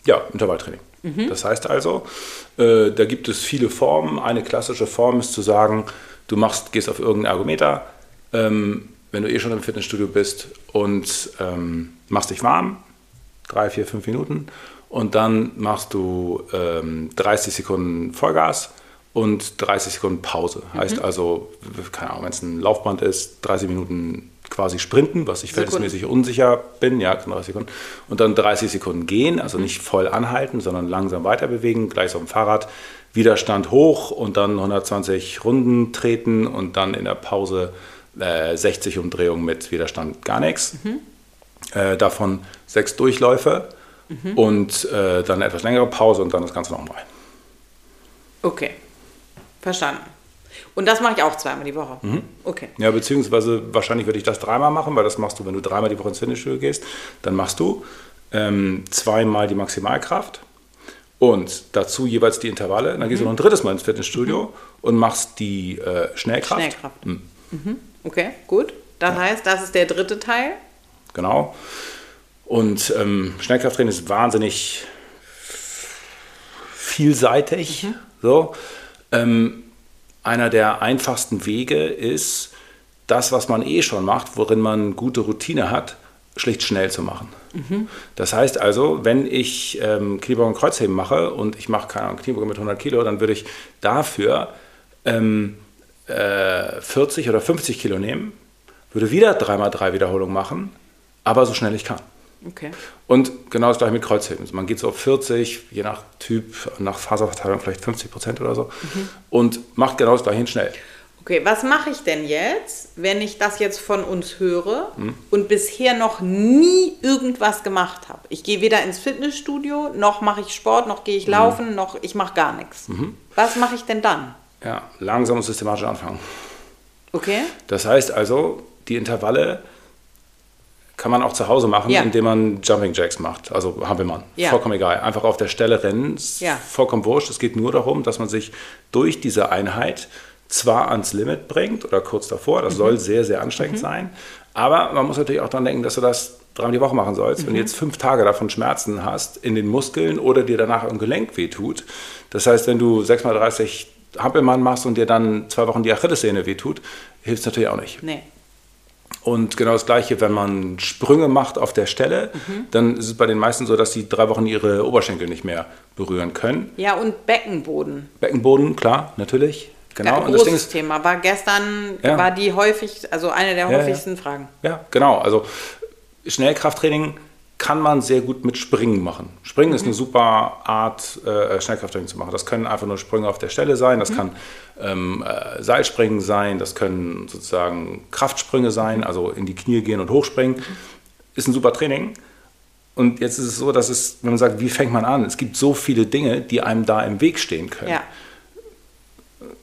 Ja, Intervalltraining. Das heißt also, äh, da gibt es viele Formen. Eine klassische Form ist zu sagen, du machst, gehst auf irgendeinen Ergometer, ähm, wenn du eh schon im Fitnessstudio bist und ähm, machst dich warm, drei, vier, fünf Minuten und dann machst du ähm, 30 Sekunden Vollgas und 30 Sekunden Pause. Heißt also, keine Ahnung, wenn es ein Laufband ist, 30 Minuten quasi sprinten, was ich Sekunden. verhältnismäßig unsicher bin, ja, 30 Sekunden. Und dann 30 Sekunden gehen, also nicht voll anhalten, sondern langsam weiter bewegen, gleich so am Fahrrad, Widerstand hoch und dann 120 Runden treten und dann in der Pause äh, 60 Umdrehungen mit Widerstand gar nichts. Äh, davon sechs Durchläufe und äh, dann eine etwas längere Pause und dann das Ganze nochmal. Okay. Verstanden. Und das mache ich auch zweimal die Woche. Mhm. Okay. Ja, beziehungsweise wahrscheinlich würde ich das dreimal machen, weil das machst du, wenn du dreimal die Woche ins Fitnessstudio gehst, dann machst du ähm, zweimal die Maximalkraft und dazu jeweils die Intervalle. Dann gehst du noch ein drittes Mal ins Fitnessstudio und machst die äh, Schnellkraft. Schnellkraft. Mhm. Okay, gut. Das heißt, das ist der dritte Teil. Genau. Und ähm, Schnellkrafttraining ist wahnsinnig vielseitig. So. Ähm, einer der einfachsten Wege ist, das, was man eh schon macht, worin man gute Routine hat, schlicht schnell zu machen. Das heißt also, wenn ich ähm, Kniebeugen und Kreuzheben mache und ich mache keine Ahnung, Kniebeugen mit 100 Kilo, dann würde ich dafür ähm, äh, 40 oder 50 Kilo nehmen, würde wieder 3x3 Wiederholungen machen, aber so schnell ich kann. Okay. Und genau das gleiche mit Kreuzheben. Also man geht so auf 40, je nach Typ, nach Faserverteilung vielleicht 50 Prozent oder so und macht genau das gleiche schnell. Okay, was mache ich denn jetzt, wenn ich das jetzt von uns höre und bisher noch nie irgendwas gemacht habe? Ich gehe weder ins Fitnessstudio, noch mache ich Sport, noch gehe ich laufen, noch ich mache gar nichts. Was mache ich denn dann? Ja, langsam und systematisch anfangen. Okay? Das heißt also, die Intervalle kann man auch zu Hause machen, Ja. indem man Jumping Jacks macht, also Hampelmann. Ja. Vollkommen egal. Einfach auf der Stelle rennen, Ja. vollkommen wurscht. Es geht nur darum, dass man sich durch diese Einheit zwar ans Limit bringt oder kurz davor, Mhm. das soll sehr, sehr anstrengend sein, aber man muss natürlich auch daran denken, dass du das dreimal die Woche machen sollst. Mhm. Wenn du jetzt fünf Tage davon Schmerzen hast in den Muskeln oder dir danach im Gelenk wehtut, das heißt, wenn du 6x30 Hampelmann machst und dir dann zwei Wochen die Achillessehne wehtut, hilft es natürlich auch nicht. Nee. Und genau das Gleiche, wenn man Sprünge macht auf der Stelle, Mhm. dann ist es bei den meisten so, dass sie drei Wochen ihre Oberschenkel nicht mehr berühren können. Ja, und Beckenboden. Beckenboden, klar, natürlich. Genau. Ja, und das Ding großes ist, Thema. War gestern, Ja. war die häufig, also eine der Ja, ja. häufigsten Fragen. ja, genau. Also Schnellkrafttraining kann man sehr gut mit Springen machen. Springen ist eine super Art, äh, Schnellkrafttraining zu machen. Das können einfach nur Sprünge auf der Stelle sein, das kann ähm, äh, Seilspringen sein, das können sozusagen Kraftsprünge sein, also in die Knie gehen und hochspringen. Ist ein super Training. Und jetzt ist es so, dass es, wenn man sagt, wie fängt man an? Es gibt so viele Dinge, die einem da im Weg stehen können. Ja.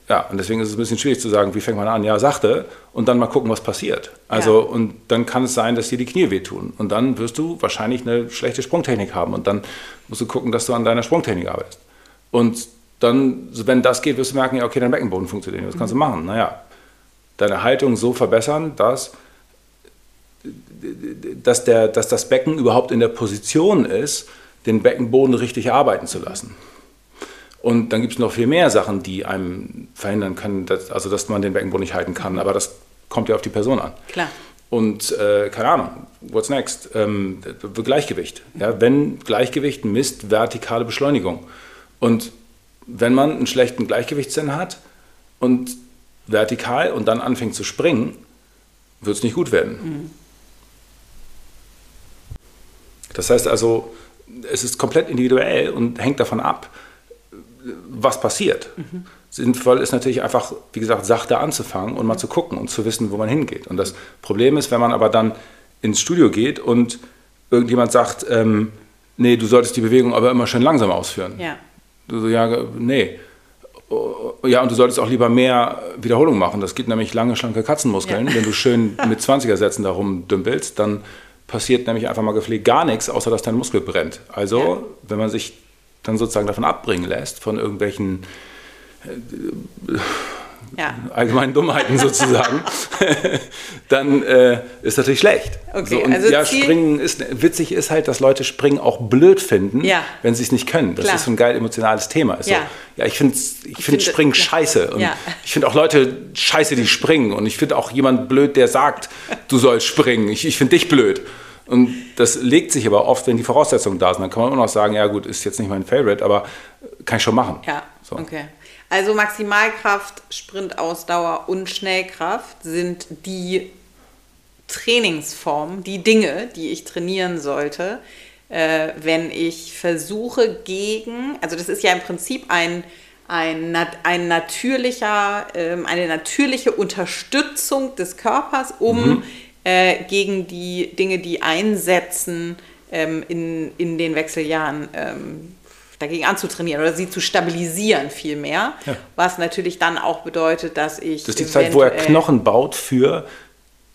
Ja, und deswegen ist es ein bisschen schwierig zu sagen, wie fängt man an? Ja, sachte und dann mal gucken, was passiert. Also, Ja. und dann kann es sein, dass dir die Knie wehtun. Und dann wirst du wahrscheinlich eine schlechte Sprungtechnik haben. Und dann musst du gucken, dass du an deiner Sprungtechnik arbeitest. Und dann, wenn das geht, wirst du merken, ja, okay, dein Beckenboden funktioniert nicht. Was kannst du machen? Naja, deine Haltung so verbessern, dass, dass, der, dass das Becken überhaupt in der Position ist, den Beckenboden richtig arbeiten zu lassen. Und dann gibt es noch viel mehr Sachen, die einem verhindern können, dass, also dass man den Beckenboden nicht halten kann. Aber das kommt ja auf die Person an. Klar. Und äh, keine Ahnung, what's next? Ähm, Gleichgewicht. Ja, wenn Gleichgewicht misst vertikale Beschleunigung. Und wenn man einen schlechten Gleichgewichtssinn hat und vertikal und dann anfängt zu springen, wird es nicht gut werden. Das heißt also, es ist komplett individuell und hängt davon ab, was passiert. Sinnvoll ist natürlich einfach, wie gesagt, sachte anzufangen und mal zu gucken und zu wissen, wo man hingeht. Und das Problem ist, wenn man aber dann ins Studio geht und irgendjemand sagt, ähm, nee, du solltest die Bewegung aber immer schön langsam ausführen. Ja. Du so, ja, nee. Oh, Ja, und du solltest auch lieber mehr Wiederholungen machen. Das gibt nämlich lange, schlanke Katzenmuskeln. Ja. Wenn du schön mit 20er-Sätzen da rumdümpelst, dann passiert nämlich einfach mal gepflegt gar nichts, außer dass dein Muskel brennt. Also, Ja. wenn man sich dann sozusagen davon abbringen lässt, von irgendwelchen Ja. [LAUGHS] allgemeinen Dummheiten sozusagen, [LAUGHS] dann äh, ist natürlich schlecht. Okay, und also ja, Ziel- Springen ist, witzig ist halt, dass Leute Springen auch blöd finden, Ja. wenn sie es nicht können. Das Klar. ist so ein geil emotionales Thema. Ist Ja. So, ja, ich finde ich find finde- Springen ja. scheiße. Und Ja. ich finde auch Leute scheiße, die springen. Und ich finde auch jemand blöd, der sagt, du sollst springen. Ich, ich finde dich blöd. Und das legt sich aber oft, wenn die Voraussetzungen da sind. Dann kann man immer noch sagen, ja gut, ist jetzt nicht mein Favorite, aber kann ich schon machen. Ja, So. okay. Also Maximalkraft, Sprintausdauer und Schnellkraft sind die Trainingsformen, die Dinge, die ich trainieren sollte, äh, wenn ich versuche gegen, also das ist ja im Prinzip ein, ein, ein natürlicher, ähm, eine natürliche Unterstützung des Körpers, um äh, gegen die Dinge, die einsetzen, ähm, in, in den Wechseljahren ähm, dagegen anzutrainieren oder sie zu stabilisieren vielmehr. Ja. Was natürlich dann auch bedeutet, dass ich. Das ist die Zeit, wo er Knochen baut für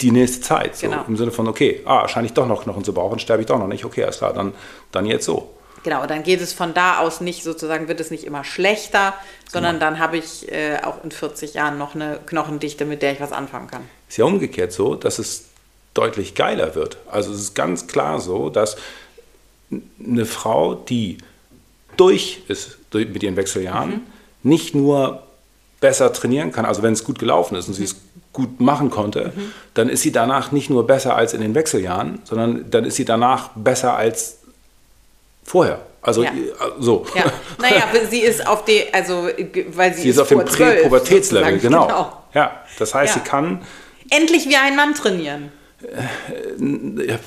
die nächste Zeit. So Genau. Im Sinne von, okay, ah, scheine ich doch noch Knochen zu brauchen, sterbe ich doch noch nicht. Okay, alles klar, dann, dann jetzt so. Genau, dann geht es von da aus nicht sozusagen, wird es nicht immer schlechter, sondern Genau. dann habe ich äh, auch in 40 Jahren noch eine Knochendichte, mit der ich was anfangen kann. Ist ja umgekehrt so, dass es deutlich geiler wird. Also es ist ganz klar so, dass eine Frau, die durch ist mit ihren Wechseljahren, nicht nur besser trainieren kann, also wenn es gut gelaufen ist und sie ist gut machen konnte, mhm. dann ist sie danach nicht nur besser als in den Wechseljahren, sondern dann ist sie danach besser als vorher. Also ja. so. Ja. [LAUGHS] Naja, sie ist auf die, also weil sie, sie ist, ist auf dem Präpubertätslevel, genau. genau. Ja, das heißt, ja. sie kann endlich wie ein Mann trainieren. Ja,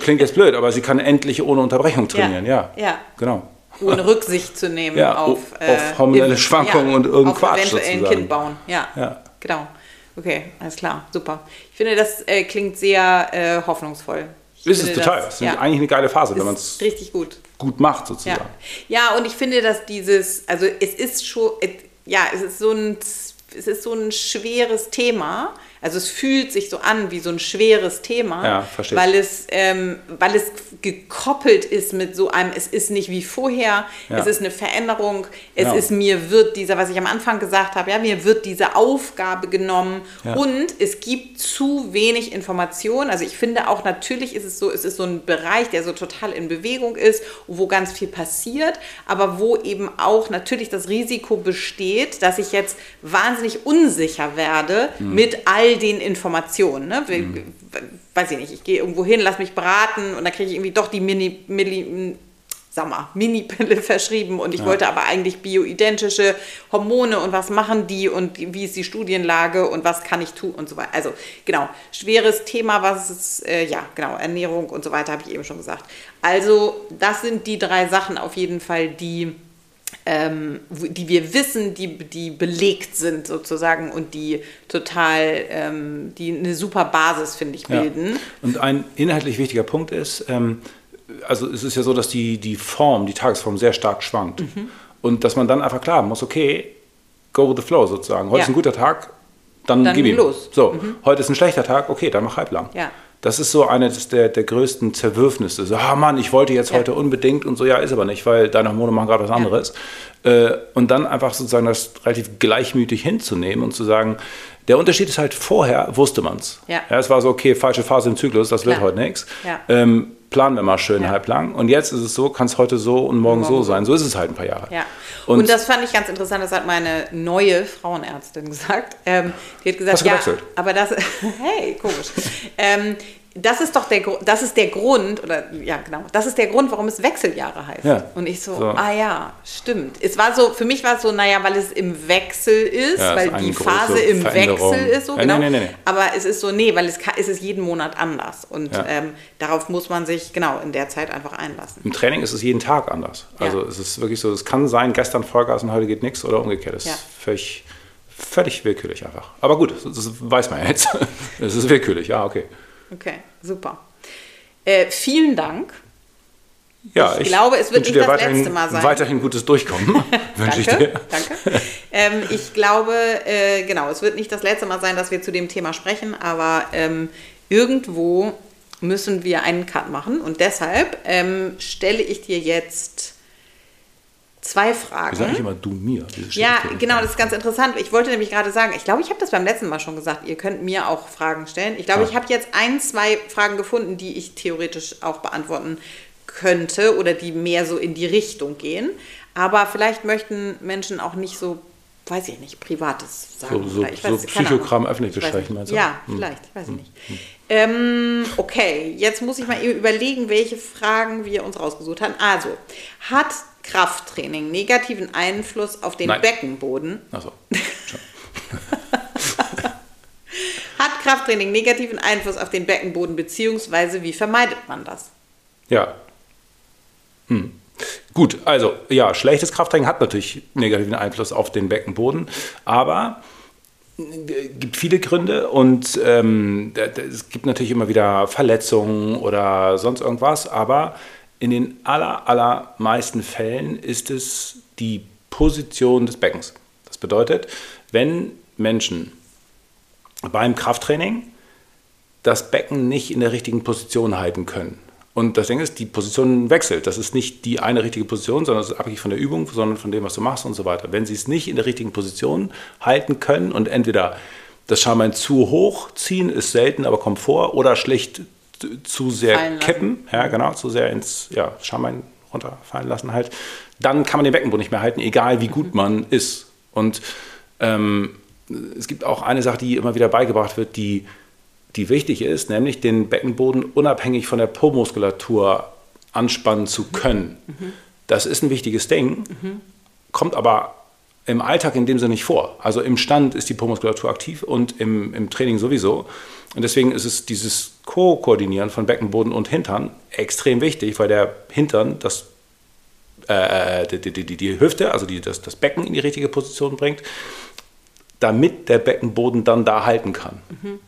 klingt jetzt blöd, aber sie kann endlich ohne Unterbrechung trainieren, ja. Ja, ja. genau. Ohne Rücksicht zu nehmen ja, auf, äh, auf hormonelle Schwankungen ja, und irgendwas. Quatsch eventuell ein Kind bauen, ja. ja. Genau. Okay, alles klar, super. Ich finde, das äh, klingt sehr äh, hoffnungsvoll. Ich ist es total. Das, ist ja. eigentlich eine geile Phase, wenn man es richtig gut. gut macht, sozusagen. Ja. ja, und ich finde, dass dieses, also es ist schon, ja, es ist so ein, es ist so ein schweres Thema also es fühlt sich so an wie so ein schweres Thema, ja, weil, es, ähm, weil es gekoppelt ist mit so einem, es ist nicht wie vorher, ja. es ist eine Veränderung, es ja. ist mir wird dieser, was ich am Anfang gesagt habe, ja, mir wird diese Aufgabe genommen und es gibt zu wenig Information. Also ich finde auch natürlich ist es so, es ist so ein Bereich, der so total in Bewegung ist, wo ganz viel passiert, aber wo eben auch natürlich das Risiko besteht, dass ich jetzt wahnsinnig unsicher werde mhm. mit all den Informationen. Ne? Mhm. Weiß ich nicht, ich gehe irgendwo hin, lass mich beraten und dann kriege ich irgendwie doch die Mini, Mini, sag mal, Mini-Pille [LAUGHS] verschrieben und ich ja. wollte aber eigentlich bioidentische Hormone und was machen die und wie ist die Studienlage und was kann ich tun und so weiter. Also genau, schweres Thema, was ist, äh, ja, genau, Ernährung und so weiter, habe ich eben schon gesagt. Also das sind die drei Sachen auf jeden Fall, die ähm, die wir wissen, die, die belegt sind sozusagen und die total, ähm, die eine super Basis, finde ich, bilden. Ja. Und ein inhaltlich wichtiger Punkt ist, ähm, also es ist ja so, dass die, die Form, die Tagesform sehr stark schwankt. Mhm. Und dass man dann einfach klar muss, okay, go with the flow sozusagen. Heute ja. ist ein guter Tag, dann, dann gib ihm. los. So, mhm. heute ist ein schlechter Tag, okay, dann mach halblang. Ja. Das ist so eines der, der größten Zerwürfnisse. So, ah Mann, ich wollte jetzt ja. heute unbedingt und so, ja, ist aber nicht, weil deine Hormone machen gerade was anderes. Ja. Äh, und dann einfach sozusagen das relativ gleichmütig hinzunehmen und zu sagen, der Unterschied ist halt, vorher wusste man es. Ja. ja. Es war so, okay, falsche Phase im Zyklus, das Klar. wird heute nichts. Ja. Ähm, planen wir mal schön ja. halblang. Und jetzt ist es so, kann es heute so und morgen, morgen so sein. So ist es halt ein paar Jahre. Ja. Und, und, das fand ich ganz interessant, das hat meine neue Frauenärztin gesagt. Ähm, die hat gesagt, ja, aber das, [LAUGHS] hey, komisch. ähm, das ist doch der, das ist der Grund, oder ja, genau, das ist der Grund, warum es Wechseljahre heißt. Ja. Und ich so, so, ah ja, stimmt. Es war so, für mich war es so, naja, weil es im Wechsel ist, ja, weil die Phase im Wechsel ist, so, genau. Nee, nee, nee, Aber es ist so, nee, weil es, es ist jeden Monat anders. Und ja. ähm, darauf muss man sich, genau, in der Zeit einfach einlassen. Im Training ist es jeden Tag anders. Also es ist wirklich so, es kann sein, gestern Vollgas und heute geht nichts oder umgekehrt. Das ist völlig, völlig willkürlich einfach. Aber gut, das weiß man ja jetzt. [LAUGHS] Es ist willkürlich, ja, okay. Okay, super. Äh, vielen Dank. Ja, ich, ich glaube, es wird nicht das letzte Mal sein. Weiterhin gutes Durchkommen [LAUGHS] [LAUGHS] wünsche ich dir. Danke. [LAUGHS] Ähm, ich glaube, äh, genau, es wird nicht das letzte Mal sein, dass wir zu dem Thema sprechen, aber ähm, irgendwo müssen wir einen Cut machen und deshalb ähm, stelle ich dir jetzt zwei Fragen. Ich sage nicht immer du mir. Ja, genau, das ist ganz interessant. Ich wollte nämlich gerade sagen, ich glaube, ich habe das beim letzten Mal schon gesagt, ihr könnt mir auch Fragen stellen. Ich glaube, ah. ich habe jetzt ein, zwei Fragen gefunden, die ich theoretisch auch beantworten könnte oder die mehr so in die Richtung gehen. Aber vielleicht möchten Menschen auch nicht so, weiß ich nicht, Privates sagen. So, so, weiß, so Psychogramm öffentlich besprechen, meinst du? Ja, hm. vielleicht, weiß ich hm. nicht. Hm. Ähm, okay, jetzt muss ich mal überlegen, welche Fragen wir uns rausgesucht haben. Also, hat Krafttraining negativen Einfluss auf den Nein. Beckenboden? Achso. [LAUGHS] Hat Krafttraining negativen Einfluss auf den Beckenboden, beziehungsweise wie vermeidet man das? Ja. Hm. Gut, also ja, schlechtes Krafttraining hat natürlich negativen Einfluss auf den Beckenboden, aber es äh, gibt viele Gründe und ähm, es gibt natürlich immer wieder Verletzungen oder sonst irgendwas, aber in den aller, allermeisten Fällen ist es die Position des Beckens. Das bedeutet, wenn Menschen beim Krafttraining das Becken nicht in der richtigen Position halten können. Und das Ding ist, die Position wechselt. Das ist nicht die eine richtige Position, sondern es ist abhängig von der Übung, sondern von dem, was du machst und so weiter. Wenn sie es nicht in der richtigen Position halten können und entweder das Schambein zu hoch ziehen, ist selten, aber kommt vor, oder schlicht zu sehr kippen, ja genau, zu sehr ins ja, Schambein runterfallen lassen halt, dann kann man den Beckenboden nicht mehr halten, egal wie gut mhm. man ist. Und ähm, es gibt auch eine Sache, die immer wieder beigebracht wird, die, die wichtig ist, nämlich den Beckenboden unabhängig von der Po-Muskulatur anspannen zu können. Mhm. Das ist ein wichtiges Ding, mhm. kommt aber im Alltag in dem Sinne nicht vor. Also im Stand ist die Po-Muskulatur aktiv und im, im Training sowieso. Und deswegen ist es dieses Co-Koordinieren von Beckenboden und Hintern extrem wichtig, weil der Hintern das, äh, die, die, die, die, Hüfte, also die, das, das Becken in die richtige Position bringt, damit der Beckenboden dann da halten kann. Mhm.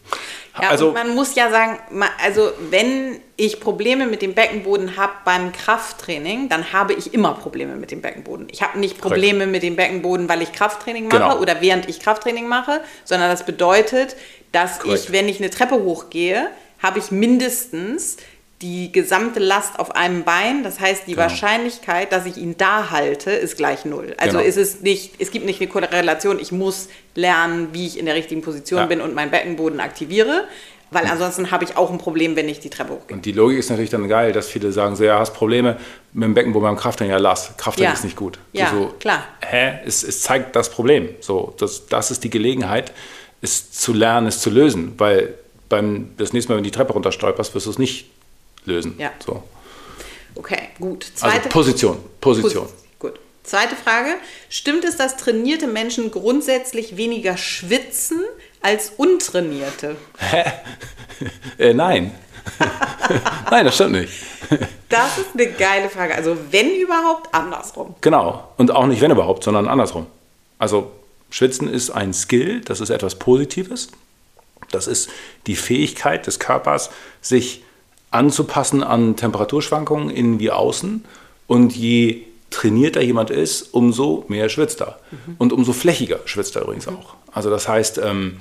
Ja, also, man muss ja sagen, also wenn ich Probleme mit dem Beckenboden habe beim Krafttraining, dann habe ich immer Probleme mit dem Beckenboden. Ich habe nicht Probleme korrekt. mit dem Beckenboden, weil ich Krafttraining mache genau. oder während ich Krafttraining mache, sondern das bedeutet, dass korrekt. ich, wenn ich eine Treppe hochgehe, habe ich mindestens die gesamte Last auf einem Bein. Das heißt, die genau. Wahrscheinlichkeit, dass ich ihn da halte, ist gleich null. Also genau. ist es nicht, es gibt nicht eine Korrelation, ich muss lernen, wie ich in der richtigen Position ja. bin und meinen Beckenboden aktiviere. Weil ansonsten habe ich auch ein Problem, wenn ich die Treppe hochgehe. Und die Logik ist natürlich dann geil, dass viele sagen, so ja, hast Probleme mit dem Beckenboden beim Krafttraining, ja lass, Krafttraining ja. ist nicht gut. Ja, so, klar. Hä? Es, es zeigt das Problem. So, das, das ist die Gelegenheit, es zu lernen, es zu lösen. Weil beim, das nächste Mal, wenn du die Treppe runterstolperst, wirst du es nicht lösen. Ja. So. Okay, gut. Also Zweite also Position. Position. Pos gut. Zweite Frage. Stimmt es, dass trainierte Menschen grundsätzlich weniger schwitzen als untrainierte? Hä? äh, nein. [LAUGHS] nein, das stimmt nicht. das ist eine geile Frage. Also wenn überhaupt, andersrum. Genau. Und auch nicht wenn überhaupt, sondern andersrum. Also Schwitzen ist ein Skill, das ist etwas Positives. Das ist die Fähigkeit des Körpers, sich anzupassen an Temperaturschwankungen innen wie außen. Und je trainierter jemand ist, umso mehr schwitzt er. Mhm. Und umso flächiger schwitzt er übrigens mhm. auch. Also das heißt, ähm,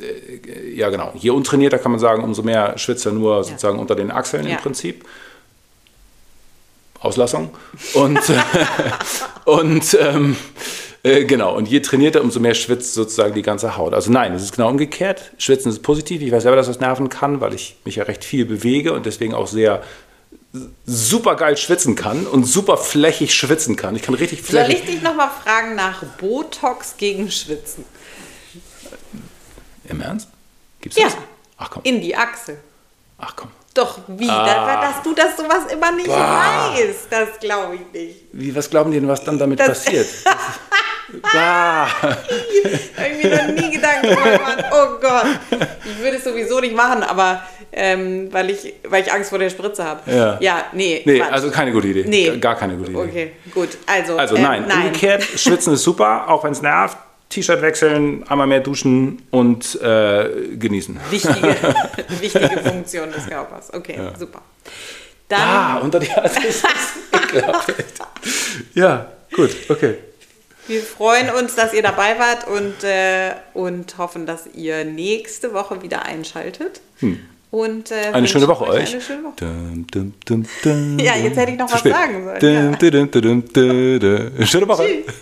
äh, ja genau, je untrainierter kann man sagen, umso mehr schwitzt er nur ja. sozusagen unter den Achseln ja. im Prinzip. Auslassung. Und, [LAUGHS] und ähm, äh, genau, und je trainierter, umso mehr schwitzt sozusagen die ganze Haut. Also nein, es ist genau umgekehrt. Schwitzen ist positiv. Ich weiß selber, dass das nerven kann, weil ich mich ja recht viel bewege und deswegen auch sehr super geil schwitzen kann und super flächig schwitzen kann. Ich kann richtig flächig. Soll ich dich nochmal fragen nach Botox gegen Schwitzen? Im Ernst? Gibt's das? Ja. Ach komm. In die Achsel. Ach komm. Doch, wie? Ah. dass du das sowas immer nicht bah. weißt, das glaube ich nicht. Wie, was glauben die denn, was dann damit das passiert? [LAUGHS] Da! Habe ich mir noch nie Gedanken gemacht. Oh Gott. Ich würde es sowieso nicht machen, aber ähm, weil, ich, weil ich Angst vor der Spritze habe. Ja. ja, nee. Nee, Quatsch. also keine gute Idee. Nee. Gar keine gute Idee. Okay, gut. Also, also nein. Ähm, nein. Umgekehrt, Schwitzen ist super, auch wenn es nervt. T-Shirt wechseln, einmal mehr duschen und äh, genießen. Wichtige, [LAUGHS] wichtige Funktion des Körpers. Okay, ja. super. Dann, ah, unter die Hand ist das Ja, gut, okay. Wir freuen uns, dass ihr dabei wart und, äh, und hoffen, dass ihr nächste Woche wieder einschaltet. Hm. Und, äh, eine schöne Woche euch. Eine schöne Woche. Dum, dum, dum, ja, jetzt hätte ich noch was sagen sollen. Ja. [LAUGHS] Schöne Woche. Tschüss.